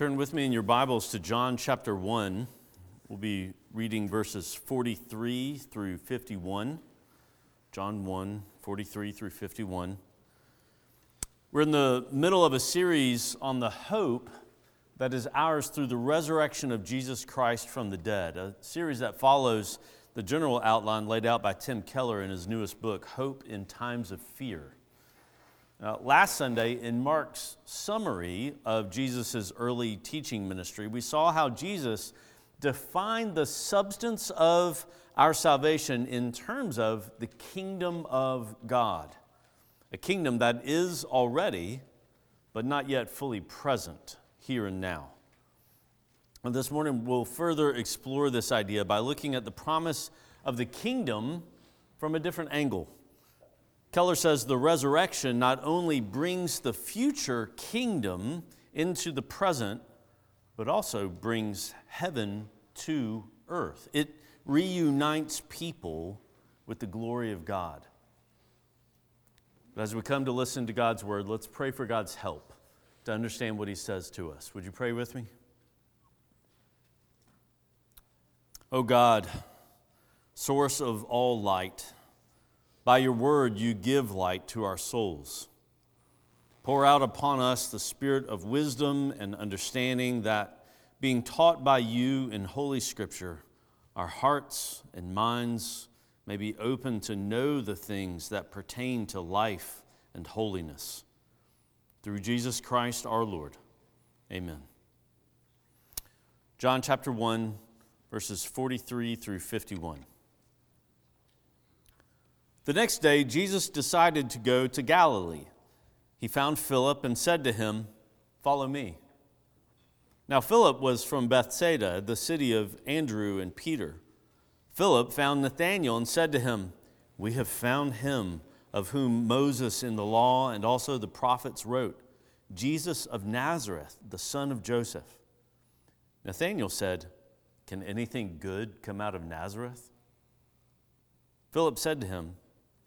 Turn with me in your Bibles to John chapter 1. We'll be reading verses 43 through 51. John 1, 43 through 51. We're in the middle of a series on the hope that is ours through the resurrection of Jesus Christ from the dead, a series that follows the general outline laid out by Tim Keller in his newest book, Hope in Times of Fear. Uh, last Sunday, in Mark's summary of Jesus' early teaching ministry, we saw how Jesus defined the substance of our salvation in terms of the kingdom of God, a kingdom that is already, but not yet fully present here and now. And this morning, we'll further explore this idea by looking at the promise of the kingdom from a different angle. Keller says the resurrection not only brings the future kingdom into the present, but also brings heaven to earth. It reunites people with the glory of God. But as we come to listen to God's word, let's pray for God's help to understand what he says to us. Would you pray with me? Oh God, source of all light, by your word, you give light to our souls. Pour out upon us the spirit of wisdom and understanding that, being taught by you in Holy Scripture, our hearts and minds may be open to know the things that pertain to life and holiness. Through Jesus Christ our Lord. Amen. John chapter 1, verses 43 through 51. The next day, Jesus decided to go to Galilee. He found Philip and said to him, Follow me. Now, Philip was from Bethsaida, the city of Andrew and Peter. Philip found Nathanael and said to him, We have found him of whom Moses in the law and also the prophets wrote, Jesus of Nazareth, the son of Joseph. Nathanael said, Can anything good come out of Nazareth? Philip said to him,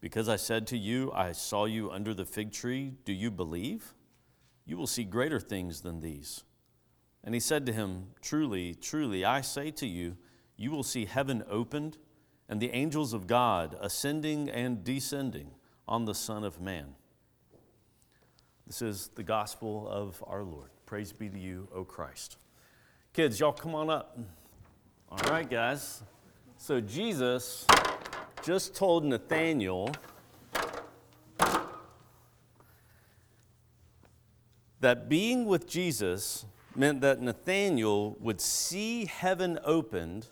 because I said to you, I saw you under the fig tree, do you believe? You will see greater things than these. And he said to him, Truly, truly, I say to you, you will see heaven opened and the angels of God ascending and descending on the Son of Man. This is the gospel of our Lord. Praise be to you, O Christ. Kids, y'all come on up. All right, guys. So, Jesus just told Nathanael that being with Jesus meant that Nathanael would see heaven opened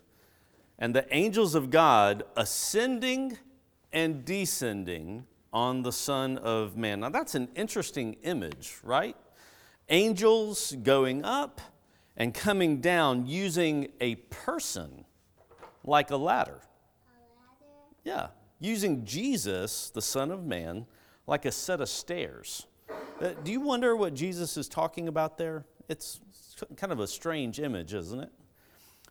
and the angels of God ascending and descending on the Son of Man. Now, that's an interesting image, right? Angels going up and coming down using a person like a ladder. Yeah, using Jesus, the Son of Man, like a set of stairs. Uh, do you wonder what Jesus is talking about there? It's kind of a strange image, isn't it?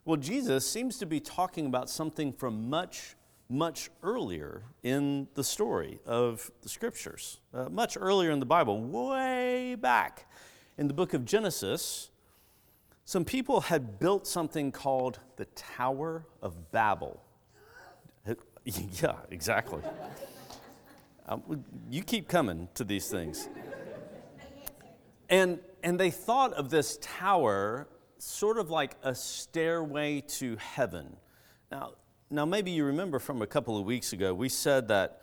Well, Jesus seems to be talking about something from much, much earlier in the story of the scriptures, uh, much earlier in the Bible, way back in the book of Genesis. Some people had built something called the Tower of Babel. yeah, exactly. Um, you keep coming to these things. And, and they thought of this tower sort of like a stairway to heaven. Now, now, maybe you remember from a couple of weeks ago, we said that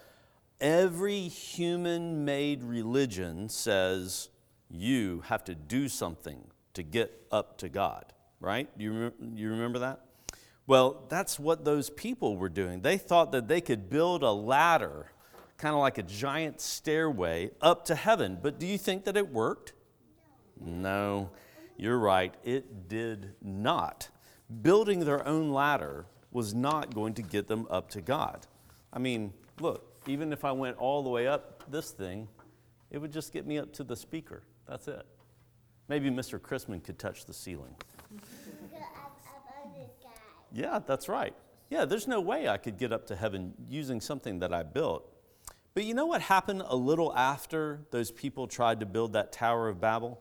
every human made religion says you have to do something to get up to God, right? You, you remember that? Well, that's what those people were doing. They thought that they could build a ladder, kind of like a giant stairway, up to heaven. But do you think that it worked? No, you're right. It did not. building their own ladder was not going to get them up to God. I mean, look, even if I went all the way up this thing, it would just get me up to the speaker. That's it. Maybe Mr. Chrisman could touch the ceiling. Yeah, that's right. Yeah, there's no way I could get up to heaven using something that I built. But you know what happened a little after those people tried to build that Tower of Babel?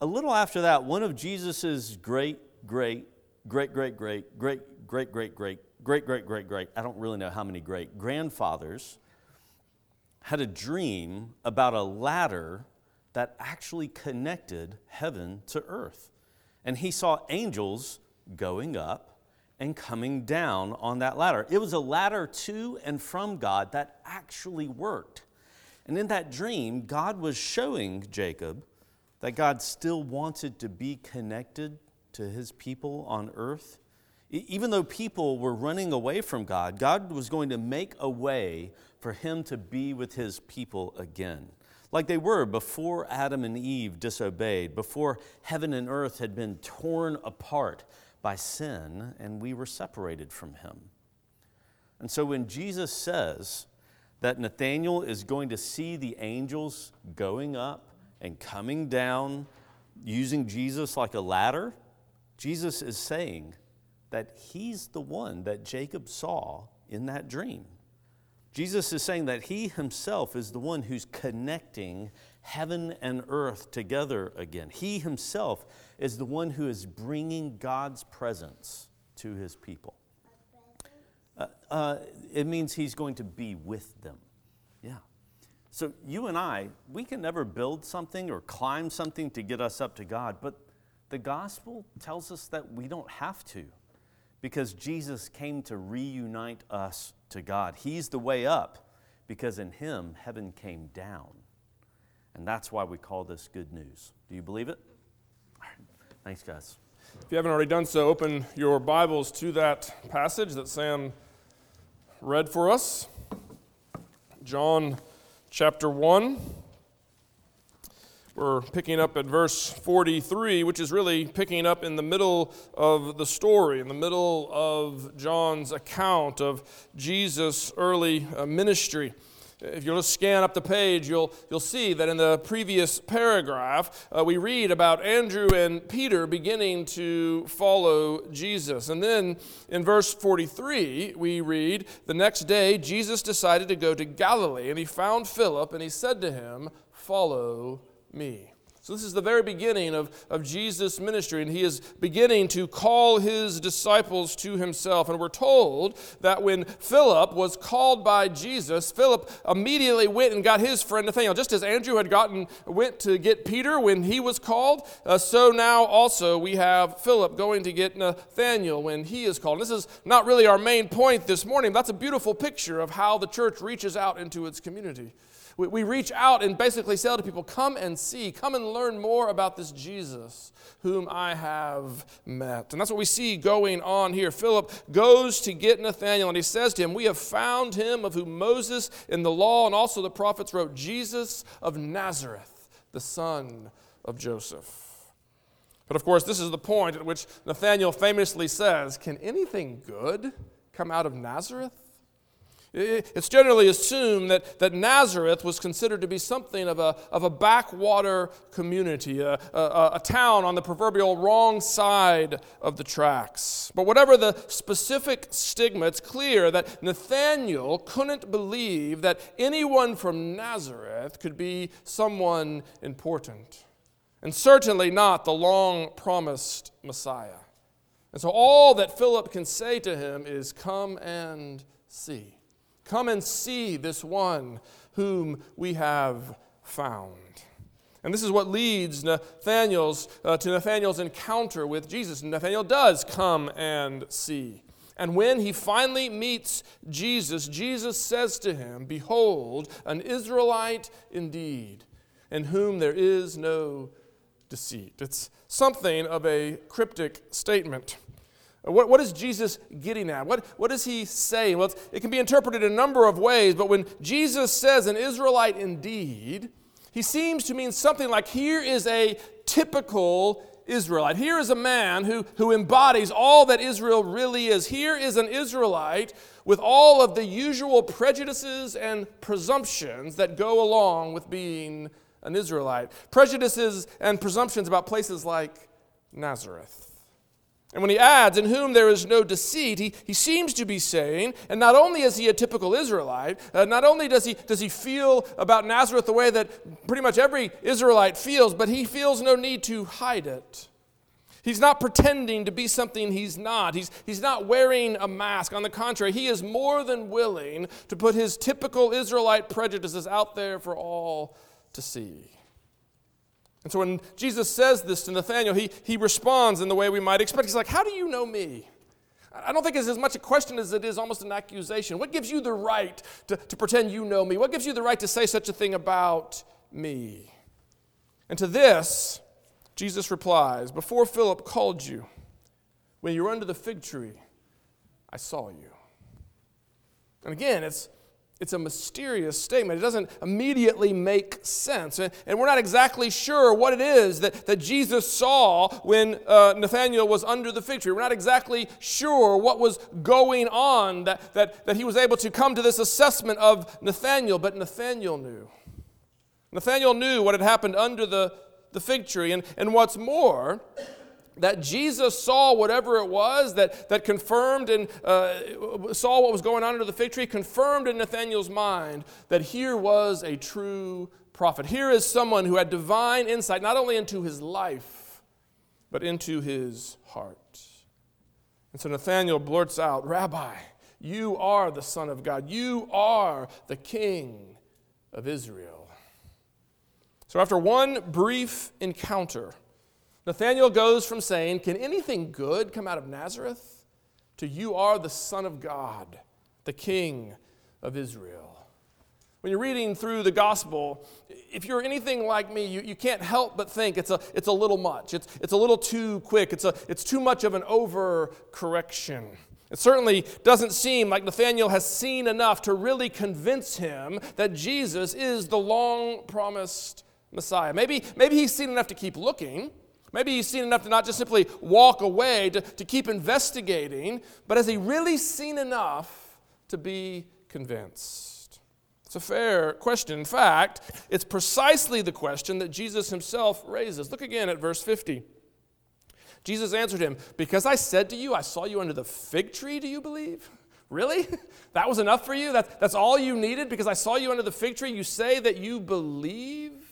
A little after that, one of Jesus's great, great, great, great, great, great, great, great, great, great, great, great, great, I don't really know how many great grandfathers had a dream about a ladder that actually connected heaven to earth. And he saw angels going up and coming down on that ladder. It was a ladder to and from God that actually worked. And in that dream, God was showing Jacob that God still wanted to be connected to his people on earth. Even though people were running away from God, God was going to make a way for him to be with his people again. Like they were before Adam and Eve disobeyed, before heaven and earth had been torn apart by sin and we were separated from him. And so when Jesus says that Nathanael is going to see the angels going up and coming down using Jesus like a ladder, Jesus is saying that he's the one that Jacob saw in that dream. Jesus is saying that he himself is the one who's connecting heaven and earth together again. He himself is the one who is bringing God's presence to his people. Uh, uh, it means he's going to be with them. Yeah. So you and I, we can never build something or climb something to get us up to God, but the gospel tells us that we don't have to because Jesus came to reunite us to God. He's the way up because in him heaven came down. And that's why we call this good news. Do you believe it? Thanks, guys. If you haven't already done so, open your Bibles to that passage that Sam read for us. John chapter 1. We're picking up at verse 43, which is really picking up in the middle of the story, in the middle of John's account of Jesus' early uh, ministry. If you'll just scan up the page, you'll, you'll see that in the previous paragraph, uh, we read about Andrew and Peter beginning to follow Jesus. And then in verse 43, we read, The next day, Jesus decided to go to Galilee, and he found Philip, and he said to him, Follow me. So, this is the very beginning of, of Jesus' ministry, and he is beginning to call his disciples to himself. And we're told that when Philip was called by Jesus, Philip immediately went and got his friend Nathanael. Just as Andrew had gotten, went to get Peter when he was called, uh, so now also we have Philip going to get Nathanael when he is called. And This is not really our main point this morning. That's a beautiful picture of how the church reaches out into its community. We, we reach out and basically say to people, Come and see, come and learn more about this Jesus whom I have met. And that's what we see going on here. Philip goes to get Nathanael and he says to him, We have found him of whom Moses in the law and also the prophets wrote, Jesus of Nazareth, the son of Joseph. But of course, this is the point at which Nathanael famously says, Can anything good come out of Nazareth? It's generally assumed that, that Nazareth was considered to be something of a, of a backwater community, a, a, a town on the proverbial wrong side of the tracks. But whatever the specific stigma, it's clear that Nathanael couldn't believe that anyone from Nazareth could be someone important, and certainly not the long promised Messiah. And so all that Philip can say to him is, Come and see. Come and see this one whom we have found. And this is what leads Nathanael's, uh, to Nathanael's encounter with Jesus. Nathanael does come and see. And when he finally meets Jesus, Jesus says to him, Behold, an Israelite indeed, in whom there is no deceit. It's something of a cryptic statement. What, what is Jesus getting at? What, what is he saying? Well, it can be interpreted in a number of ways, but when Jesus says an Israelite indeed, he seems to mean something like here is a typical Israelite. Here is a man who, who embodies all that Israel really is. Here is an Israelite with all of the usual prejudices and presumptions that go along with being an Israelite. Prejudices and presumptions about places like Nazareth. And when he adds, in whom there is no deceit, he, he seems to be saying, and not only is he a typical Israelite, uh, not only does he, does he feel about Nazareth the way that pretty much every Israelite feels, but he feels no need to hide it. He's not pretending to be something he's not. He's, he's not wearing a mask. On the contrary, he is more than willing to put his typical Israelite prejudices out there for all to see. And so when Jesus says this to Nathanael, he, he responds in the way we might expect. He's like, How do you know me? I don't think it's as much a question as it is almost an accusation. What gives you the right to, to pretend you know me? What gives you the right to say such a thing about me? And to this, Jesus replies, Before Philip called you, when you were under the fig tree, I saw you. And again, it's it's a mysterious statement. It doesn't immediately make sense. And, and we're not exactly sure what it is that, that Jesus saw when uh, Nathanael was under the fig tree. We're not exactly sure what was going on that, that, that he was able to come to this assessment of Nathanael, but Nathanael knew. Nathanael knew what had happened under the, the fig tree. And, and what's more, that Jesus saw whatever it was that, that confirmed and uh, saw what was going on under the fig tree, confirmed in Nathanael's mind that here was a true prophet. Here is someone who had divine insight not only into his life, but into his heart. And so Nathanael blurts out, Rabbi, you are the Son of God. You are the King of Israel. So after one brief encounter, Nathanael goes from saying, Can anything good come out of Nazareth? to You are the Son of God, the King of Israel. When you're reading through the gospel, if you're anything like me, you, you can't help but think it's a, it's a little much. It's, it's a little too quick. It's, a, it's too much of an overcorrection. It certainly doesn't seem like Nathanael has seen enough to really convince him that Jesus is the long promised Messiah. Maybe, maybe he's seen enough to keep looking. Maybe he's seen enough to not just simply walk away, to, to keep investigating, but has he really seen enough to be convinced? It's a fair question. In fact, it's precisely the question that Jesus himself raises. Look again at verse 50. Jesus answered him, Because I said to you, I saw you under the fig tree, do you believe? Really? That was enough for you? That, that's all you needed? Because I saw you under the fig tree, you say that you believe?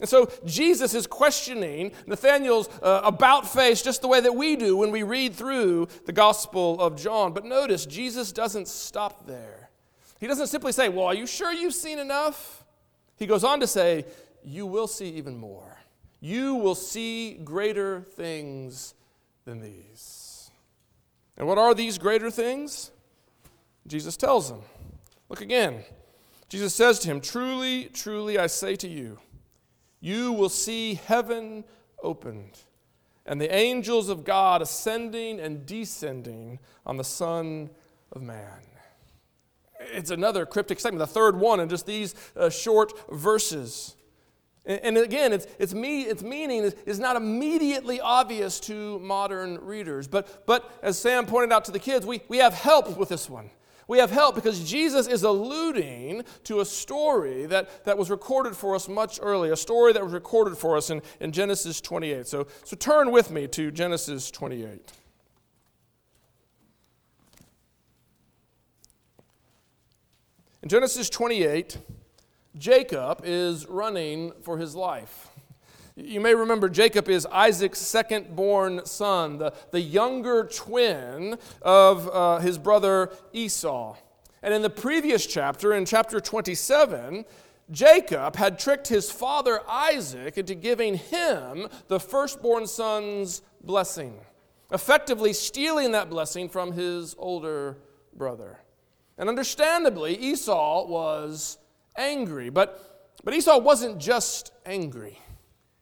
And so Jesus is questioning Nathanael's uh, about face just the way that we do when we read through the Gospel of John. But notice, Jesus doesn't stop there. He doesn't simply say, Well, are you sure you've seen enough? He goes on to say, You will see even more. You will see greater things than these. And what are these greater things? Jesus tells him. Look again. Jesus says to him, Truly, truly, I say to you, you will see heaven opened and the angels of God ascending and descending on the Son of Man. It's another cryptic statement, the third one in just these uh, short verses. And, again, its, its, me, its meaning is, is not immediately obvious to modern readers. But, but as Sam pointed out to the kids, we, we have help with this one we have help because Jesus is alluding to a story that, that was recorded for us much earlier, a story that was recorded for us in, in Genesis 28. So, so turn with me to Genesis 28. In Genesis 28, Jacob is running for his life. You may remember Jacob is Isaac's second born son, the, the younger twin of uh, his brother Esau. And in the previous chapter, in chapter 27, Jacob had tricked his father Isaac into giving him the firstborn son's blessing, effectively stealing that blessing from his older brother. And understandably, Esau was angry. But, but Esau wasn't just angry.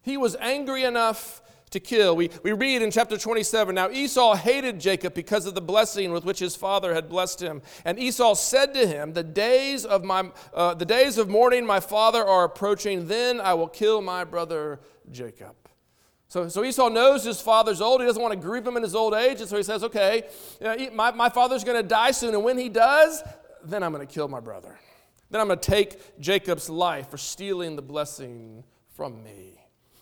He was angry enough to kill. We, we read in chapter 27 Now Esau hated Jacob because of the blessing with which his father had blessed him. And Esau said to him, The days of, my, uh, the days of mourning my father are approaching, then I will kill my brother Jacob. So, so Esau knows his father's old. He doesn't want to grieve him in his old age. And so he says, okay, my, my father's going to die soon. And when he does, then I'm going to kill my brother. Then I'm going to take Jacob's life for stealing the blessing from me.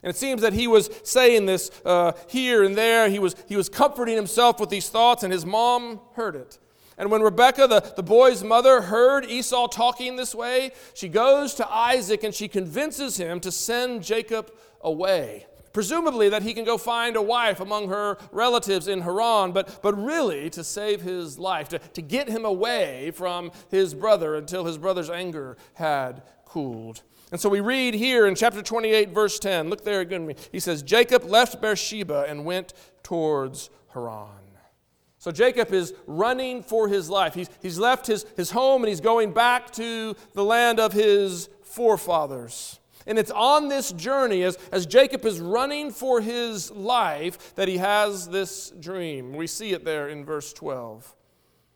And it seems that he was saying this uh, here and there. He was, he was comforting himself with these thoughts, and his mom heard it. And when Rebekah, the, the boy's mother, heard Esau talking this way, she goes to Isaac and she convinces him to send Jacob away. Presumably that he can go find a wife among her relatives in Haran, but, but really to save his life, to, to get him away from his brother until his brother's anger had cooled. And so we read here in chapter 28, verse 10. Look there again. He says, Jacob left Beersheba and went towards Haran. So Jacob is running for his life. He's, he's left his, his home and he's going back to the land of his forefathers. And it's on this journey, as, as Jacob is running for his life, that he has this dream. We see it there in verse 12.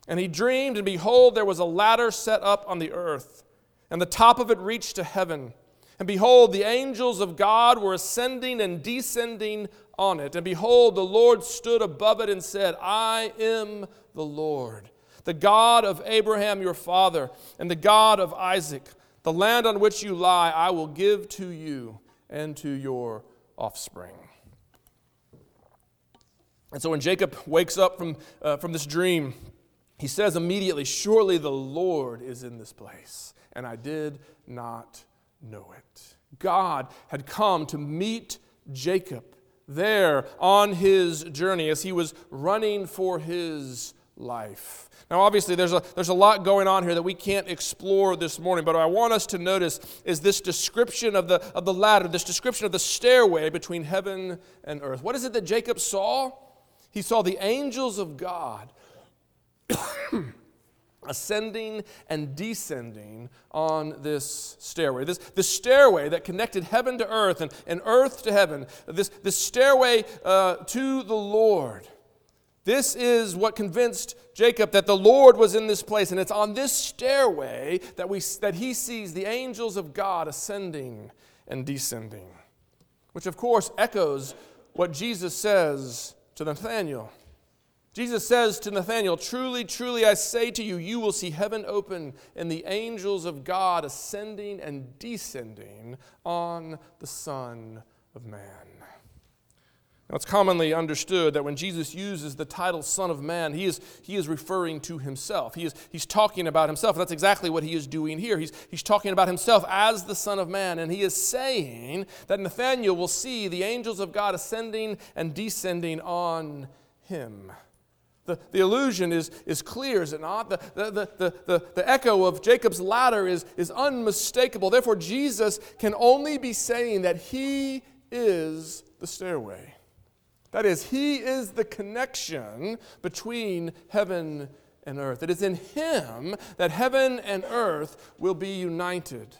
And he dreamed, and behold, there was a ladder set up on the earth and the top of it reached to heaven. And behold, the angels of God were ascending and descending on it. And behold, the Lord stood above it and said, I am the Lord, the God of Abraham your father, and the God of Isaac. The land on which you lie, I will give to you and to your offspring. And so when Jacob wakes up from, uh, from this dream, he says immediately, Surely the Lord is in this place and I did not know it. God had come to meet Jacob there on his journey as he was running for his life. Now, obviously, there's a, there's a lot going on here that we can't explore this morning, but I want us to notice is this description of the, of the ladder, this description of the stairway between heaven and earth. What is it that Jacob saw? He saw the angels of God ascending and descending on this stairway. This, this stairway that connected heaven to earth and, and earth to heaven, this, this stairway uh, to the Lord. This is what convinced Jacob that the Lord was in this place. And it's on this stairway that, we, that he sees the angels of God ascending and descending, which of course echoes what Jesus says to Nathanael. Jesus says to Nathanael, Truly, truly, I say to you, you will see heaven open and the angels of God ascending and descending on the Son of Man. Now, it's commonly understood that when Jesus uses the title Son of Man, he is, he is referring to himself. He is, he's talking about himself. That's exactly what he is doing here. He's, he's talking about himself as the Son of Man, and he is saying that Nathanael will see the angels of God ascending and descending on him. The, the illusion is, is clear, is it not? The, the, the, the, the echo of Jacob's ladder is, is unmistakable. Therefore, Jesus can only be saying that he is the stairway. That is, he is the connection between heaven and earth. It is in him that heaven and earth will be united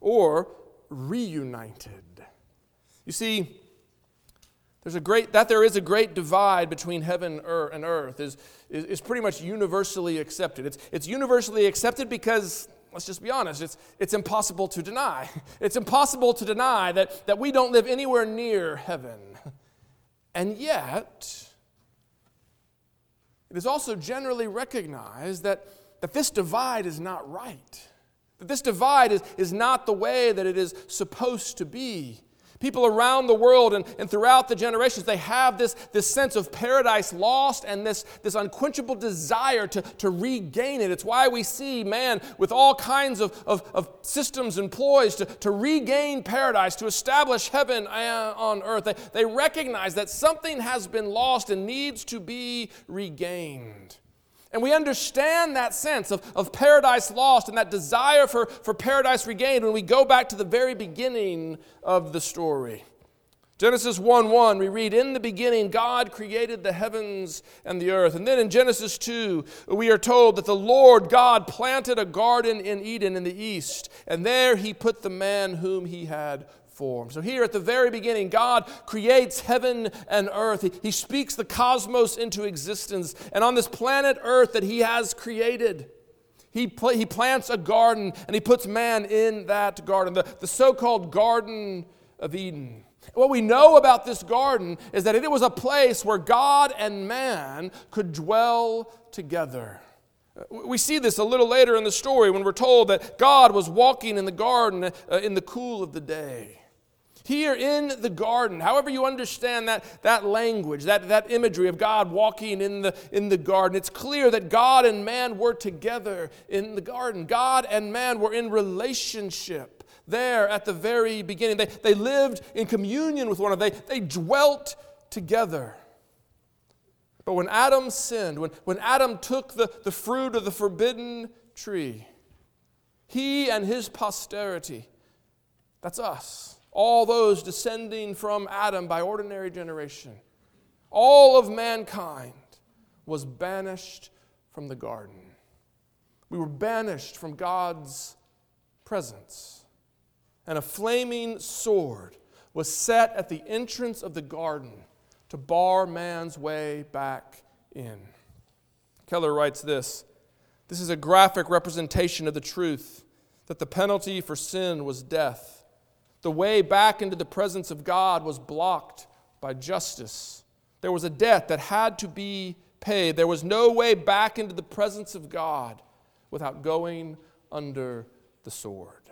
or reunited. You see, there's a great, that there is a great divide between heaven er, and earth is, is, is pretty much universally accepted. It's, it's universally accepted because, let's just be honest, it's, it's impossible to deny. It's impossible to deny that, that we don't live anywhere near heaven. And yet, it is also generally recognized that, that this divide is not right. That this divide is, is not the way that it is supposed to be. People around the world and, and throughout the generations, they have this, this sense of paradise lost and this, this unquenchable desire to, to regain it. It's why we see man with all kinds of, of, of systems and ploys to, to regain paradise, to establish heaven uh, on earth. They, they recognize that something has been lost and needs to be regained. And we understand that sense of, of paradise lost and that desire for, for paradise regained when we go back to the very beginning of the story. Genesis 1 1, we read, In the beginning, God created the heavens and the earth. And then in Genesis 2, we are told that the Lord God planted a garden in Eden in the east, and there he put the man whom he had form. So, here at the very beginning, God creates heaven and earth. He, he speaks the cosmos into existence. And on this planet Earth that He has created, he, pl- he plants a garden and He puts man in that garden, the, the so called Garden of Eden. What we know about this garden is that it was a place where God and man could dwell together. We see this a little later in the story when we're told that God was walking in the garden uh, in the cool of the day. Here in the garden, however you understand that, that language, that, that imagery of God walking in the, in the garden, it's clear that God and man were together in the garden. God and man were in relationship there at the very beginning. They, they lived in communion with one another, they, they dwelt together. But when Adam sinned, when, when Adam took the, the fruit of the forbidden tree, he and his posterity, that's us, all those descending from Adam by ordinary generation, all of mankind was banished from the garden. We were banished from God's presence. And a flaming sword was set at the entrance of the garden to bar man's way back in. Keller writes this This is a graphic representation of the truth that the penalty for sin was death. The way back into the presence of God was blocked by justice. There was a debt that had to be paid. There was no way back into the presence of God without going under the sword.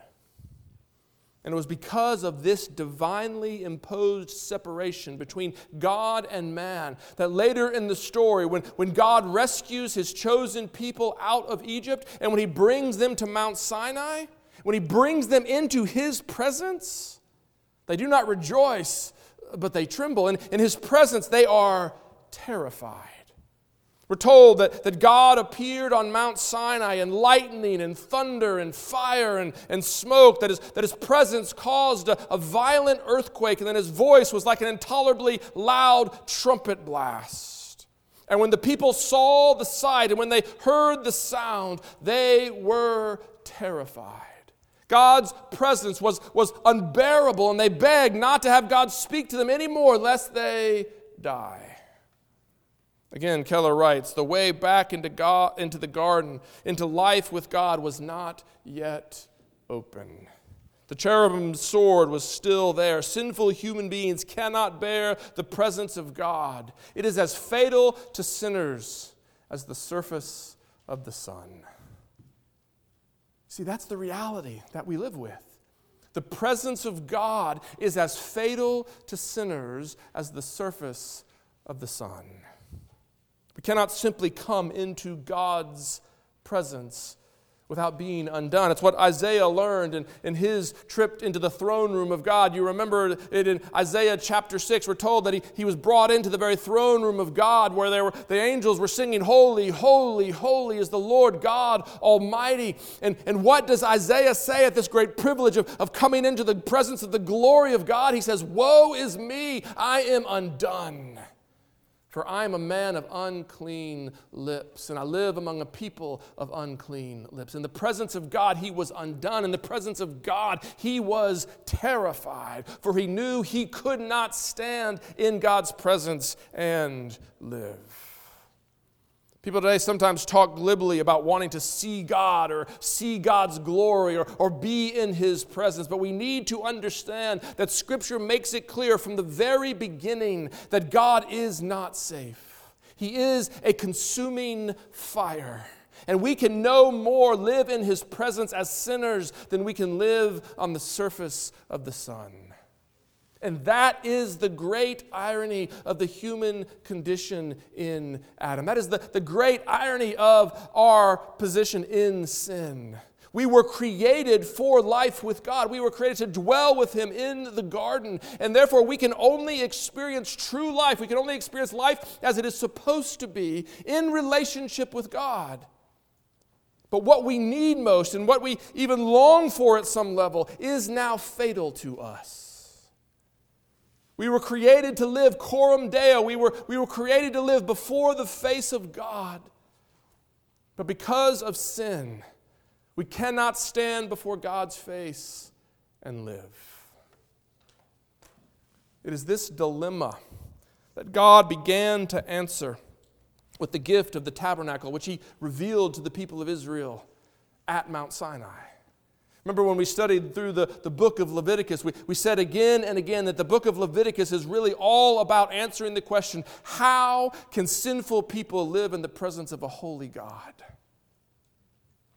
And it was because of this divinely imposed separation between God and man that later in the story, when, when God rescues his chosen people out of Egypt and when he brings them to Mount Sinai, when he brings them into his presence, they do not rejoice, but they tremble. And in his presence, they are terrified. We're told that, that God appeared on Mount Sinai in lightning and thunder and fire and, and smoke, that his, that his presence caused a, a violent earthquake, and then his voice was like an intolerably loud trumpet blast. And when the people saw the sight and when they heard the sound, they were terrified. God's presence was, was unbearable, and they begged not to have God speak to them anymore lest they die. Again, Keller writes the way back into, God, into the garden, into life with God, was not yet open. The cherubim's sword was still there. Sinful human beings cannot bear the presence of God. It is as fatal to sinners as the surface of the sun. See, that's the reality that we live with. The presence of God is as fatal to sinners as the surface of the sun. We cannot simply come into God's presence without being undone. It's what Isaiah learned in, in his trip into the throne room of God. You remember it in Isaiah chapter 6. We're told that he, he was brought into the very throne room of God where there were, the angels were singing, Holy, holy, holy is the Lord God Almighty. And, and what does Isaiah say at this great privilege of, of coming into the presence of the glory of God? He says, Woe is me, I am undone. For I am a man of unclean lips, and I live among a people of unclean lips. In the presence of God, he was undone. In the presence of God, he was terrified, for he knew he could not stand in God's presence and live. People today sometimes talk glibly about wanting to see God or see God's glory or, or be in His presence, but we need to understand that Scripture makes it clear from the very beginning that God is not safe. He is a consuming fire. And we can no more live in His presence as sinners than we can live on the surface of the sun. And that is the great irony of the human condition in Adam. That is the, the great irony of our position in sin. We were created for life with God. We were created to dwell with Him in the garden. And therefore, we can only experience true life. We can only experience life as it is supposed to be in relationship with God. But what we need most and what we even long for at some level is now fatal to us. We were created to live coram deo. We were, we were created to live before the face of God. But because of sin, we cannot stand before God's face and live. It is this dilemma that God began to answer with the gift of the tabernacle, which He revealed to the people of Israel at Mount Sinai. Remember when we studied through the, the book of Leviticus, we, we said again and again that the book of Leviticus is really all about answering the question how can sinful people live in the presence of a holy God?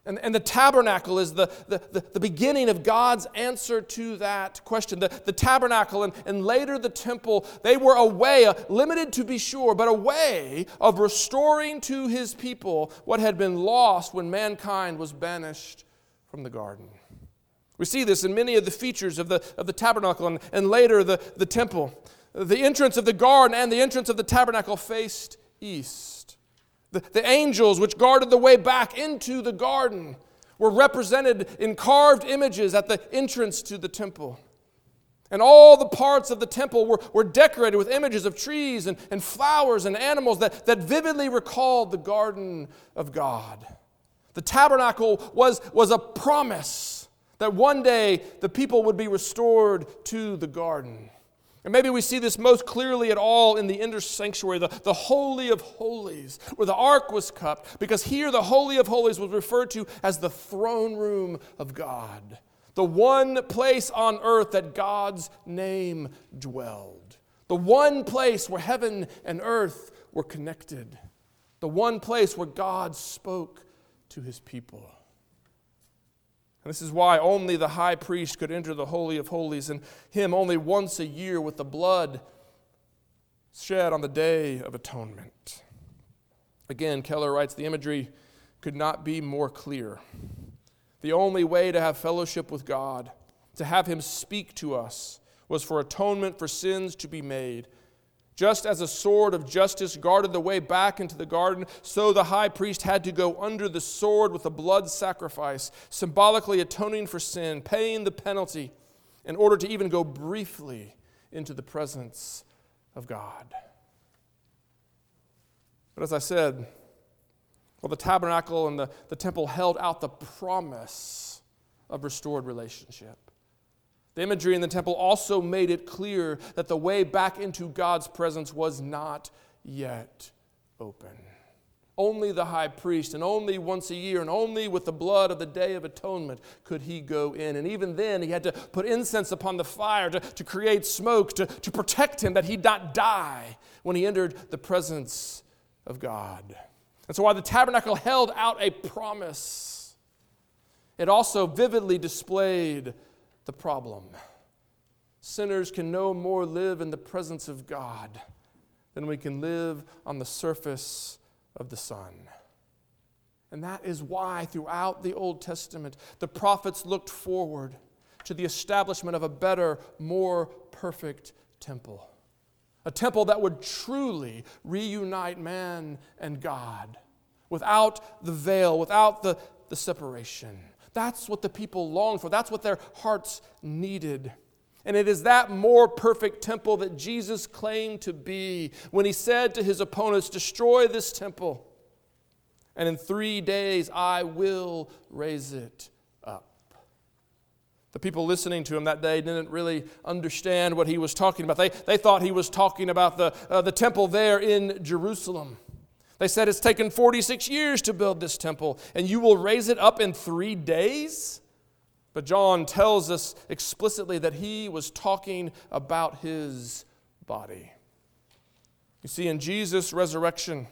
And, and the tabernacle is the, the, the, the, beginning of God's answer to that question. The, the tabernacle and, and later the temple, they were a way, a, limited to be sure, but a way of restoring to his people what had been lost when mankind was banished from the garden. We see this in many of the features of the, of the tabernacle and, and later the, the temple. The entrance of the garden and the entrance of the tabernacle faced east. The, the angels which guarded the way back into the garden were represented in carved images at the entrance to the temple. And all the parts of the temple were, were decorated with images of trees and, and flowers and animals that, that vividly recalled the garden of God. The tabernacle was, was a promise that one day the people would be restored to the garden. And maybe we see this most clearly at all in the inner sanctuary, the, the Holy of Holies, where the ark was kept, because here the Holy of Holies was referred to as the throne room of God, the one place on earth that God's name dwelled, the one place where heaven and earth were connected, the one place where God spoke to his people. And this is why only the high priest could enter the Holy of Holies, and him only once a year with the blood shed on the Day of Atonement. Again, Keller writes the imagery could not be more clear. The only way to have fellowship with God, to have Him speak to us, was for atonement for sins to be made just as a sword of justice guarded the way back into the garden, so the high priest had to go under the sword with a blood sacrifice, symbolically atoning for sin, paying the penalty in order to even go briefly into the presence of God. But as I said, well, the tabernacle and the, the temple held out the promise of restored relationship. The imagery in the temple also made it clear that the way back into God's presence was not yet open. Only the high priest, and only once a year, and only with the blood of the Day of Atonement could he go in. And even then, he had to put incense upon the fire to, to create smoke, to, to protect him that he'd not die when he entered the presence of God. And so, while the tabernacle held out a promise, it also vividly displayed the problem. Sinners can no more live in the presence of God than we can live on the surface of the sun. And that is why, throughout the Old Testament, the prophets looked forward to the establishment of a better, more perfect temple. A temple that would truly reunite man and God without the veil, without the, the separation. That's what the people longed for. That's what their hearts needed. And it is that more perfect temple that Jesus claimed to be when he said to his opponents, Destroy this temple, and in three days I will raise it up. The people listening to him that day didn't really understand what he was talking about. They, they thought he was talking about the, uh, the temple there in Jerusalem. They said it's taken 46 years to build this temple, and you will raise it up in three days? But John tells us explicitly that he was talking about his body. You see, in Jesus' resurrection,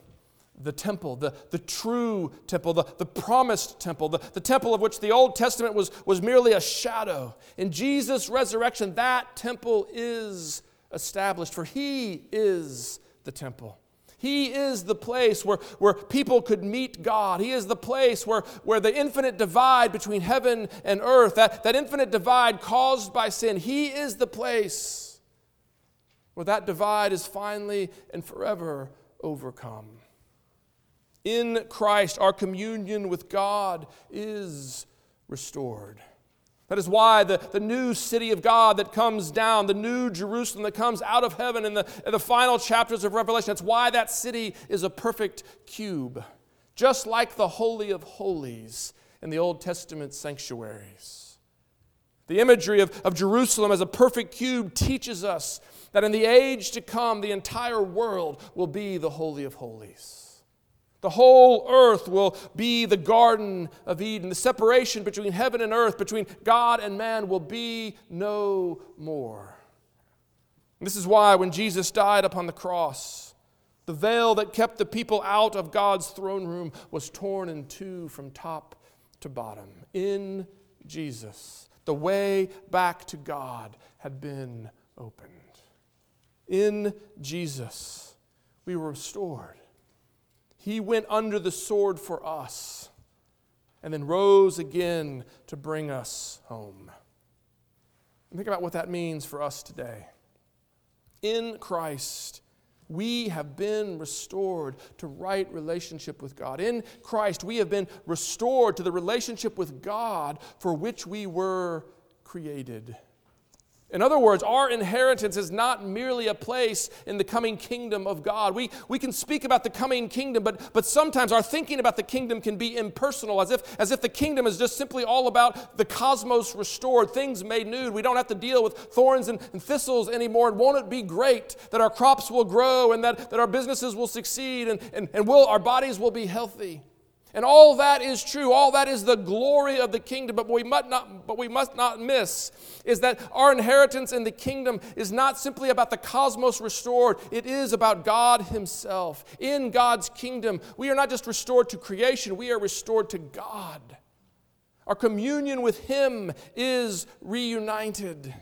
the temple, the, the true temple, the, the promised temple, the, the temple of which the Old Testament was, was merely a shadow. In Jesus' resurrection, that temple is established, for he is the temple. He is the place where, where people could meet God. He is the place where, where the infinite divide between heaven and earth, that, that infinite divide caused by sin, He is the place where that divide is finally and forever overcome. In Christ, our communion with God is restored. That is why the, the new city of God that comes down, the new Jerusalem that comes out of heaven in the, in the final chapters of Revelation, that's why that city is a perfect cube, just like the Holy of Holies in the Old Testament sanctuaries. The imagery of, of Jerusalem as a perfect cube teaches us that in the age to come, the entire world will be the Holy of Holies. The whole earth will be the Garden of Eden. The separation between heaven and earth, between God and man, will be no more. This is why when Jesus died upon the cross, the veil that kept the people out of God's throne room was torn in two from top to bottom. In Jesus, the way back to God had been opened. In Jesus, we were restored. He went under the sword for us and then rose again to bring us home. And think about what that means for us today. In Christ, we have been restored to right relationship with God. In Christ, we have been restored to the relationship with God for which we were created. In other words, our inheritance is not merely a place in the coming kingdom of God. We, we can speak about the coming kingdom, but, but sometimes our thinking about the kingdom can be impersonal, as if, as if the kingdom is just simply all about the cosmos restored, things made new. We don't have to deal with thorns and, and thistles anymore. And won't it be great that our crops will grow and that, that our businesses will succeed and, and, and will, our bodies will be healthy? And all that is true. All that is the glory of the kingdom. But we must not, but we must not miss is that our inheritance in the kingdom is not simply about the cosmos restored. It is about God Himself. In God's kingdom, we are not just restored to creation, we are restored to God. Our communion with Him is reunited.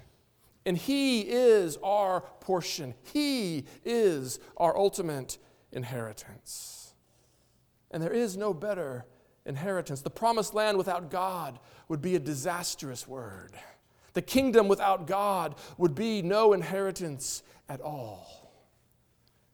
And He is our portion. He is our ultimate inheritance. And there is no better inheritance. The promised land without God would be a disastrous word. The kingdom without God would be no inheritance at all.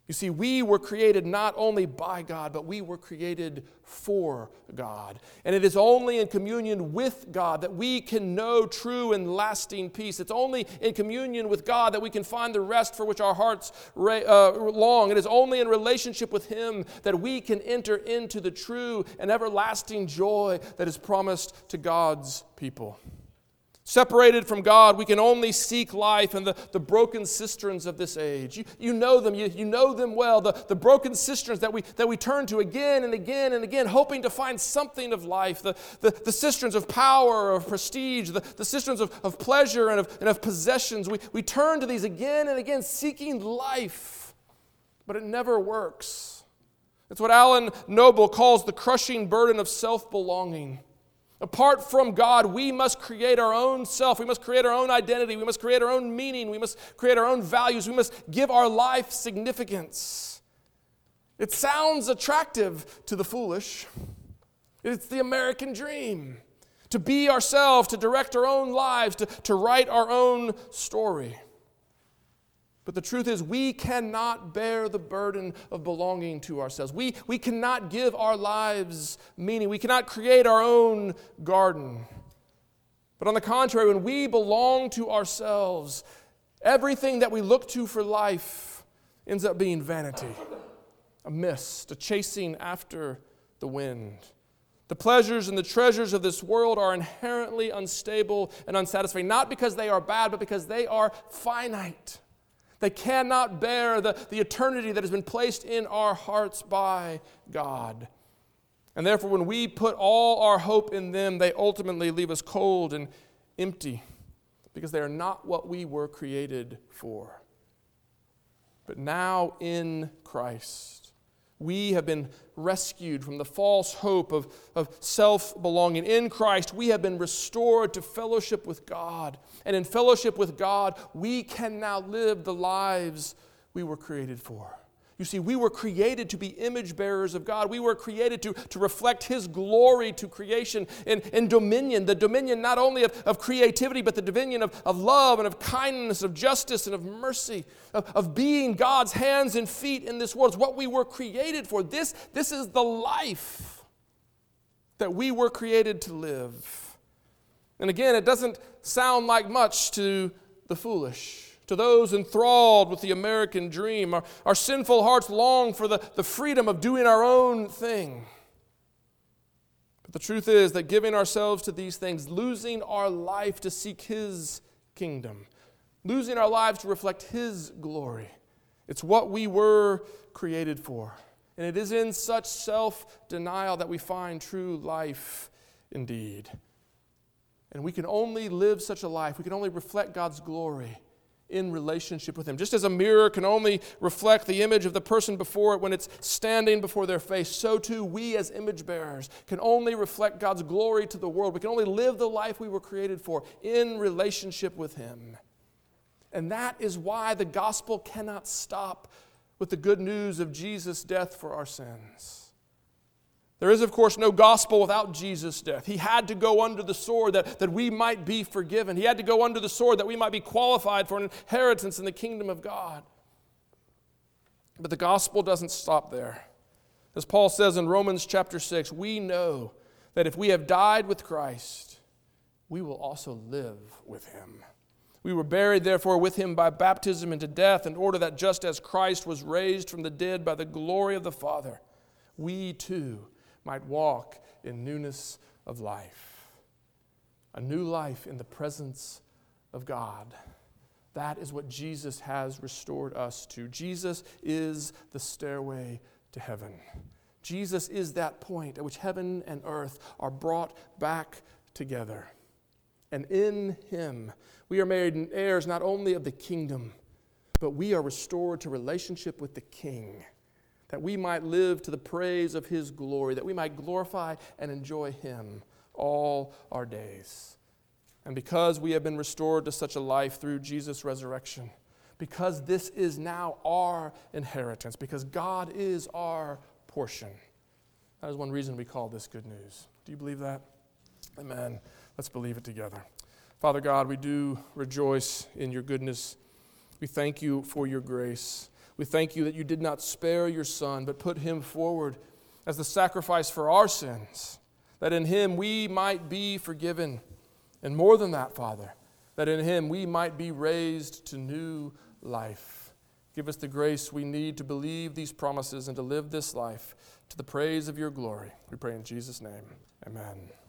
You see, we were created not only by God, but we were created for God. And it is only in communion with God that we can know true and lasting peace. It's only in communion with God that we can find the rest for which our hearts uh, long. It is only in relationship with Him that we can enter into the true and everlasting joy that is promised to God's people. Separated from God, we can only seek life in the, the broken cisterns of this age. You, you know them, you, you know them well, the, the broken cisterns that we, that we turn to again and again and again, hoping to find something of life, the, the, the cisterns of power, of prestige, the, the cisterns of, of pleasure and of, and of possessions. We, we turn to these again and again, seeking life, but it never works. It's what Alan Noble calls the crushing burden of self belonging. Apart from God, we must create our own self. We must create our own identity. We must create our own meaning. We must create our own values. We must give our life significance. It sounds attractive to the foolish. It's the American dream to be ourselves, to direct our own lives, to, to write our own story. But the truth is, we cannot bear the burden of belonging to ourselves. We, we cannot give our lives meaning. We cannot create our own garden. But on the contrary, when we belong to ourselves, everything that we look to for life ends up being vanity, a mist, a chasing after the wind. The pleasures and the treasures of this world are inherently unstable and unsatisfying, not because they are bad, but because they are finite. They cannot bear the, the eternity that has been placed in our hearts by God. And therefore, when we put all our hope in them, they ultimately leave us cold and empty because they are not what we were created for. But now in Christ, we have been rescued from the false hope of, of self belonging. In Christ, we have been restored to fellowship with God. And in fellowship with God, we can now live the lives we were created for. You see, we were created to be image bearers of God. We were created to, to reflect His glory to creation and, and dominion. The dominion not only of, of creativity, but the dominion of, of love and of kindness, of justice and of mercy, of, of being God's hands and feet in this world. It's what we were created for. This, this is the life that we were created to live. And again, it doesn't sound like much to the foolish to those enthralled with the American dream. Our, our sinful hearts long for the, the freedom of doing our own thing. But the truth is that giving ourselves to these things, losing our life to seek His kingdom, losing our lives to reflect His glory, it's what we were created for. And it is in such self denial that we find true life indeed. And we can only live such a life, we can only reflect God's glory in relationship with Him. Just as a mirror can only reflect the image of the person before it when it's standing before their face, so too we as image bearers can only reflect God's glory to the world. We can only live the life we were created for in relationship with Him. And that is why the gospel cannot stop with the good news of Jesus' death for our sins. There is, of course, no gospel without Jesus' death. He had to go under the sword that, that we might be forgiven. He had to go under the sword that we might be qualified for an inheritance in the kingdom of God. But the gospel doesn't stop there. As Paul says in Romans chapter 6, we know that if we have died with Christ, we will also live with him. We were buried, therefore, with him by baptism into death, in order that just as Christ was raised from the dead by the glory of the Father, we too might walk in newness of life. A new life in the presence of God. That is what Jesus has restored us to. Jesus is the stairway to heaven. Jesus is that point at which heaven and earth are brought back together. And in him, we are made heirs not only of the kingdom, but we are restored to relationship with the king that we might live to the praise of His glory, that we might glorify and enjoy Him all our days. And because we have been restored to such a life through Jesus' resurrection, because this is now our inheritance, because God is our portion, that is one reason we call this good news. Do you believe that? Amen. Let's believe it together. Father God, we do rejoice in your goodness. We thank you for your grace. We thank you that you did not spare your Son, but put him forward as the sacrifice for our sins, that in him we might be forgiven. And more than that, Father, that in him we might be raised to new life. Give us the grace we need to believe these promises and to live this life to the praise of your glory. We pray in Jesus' name. Amen.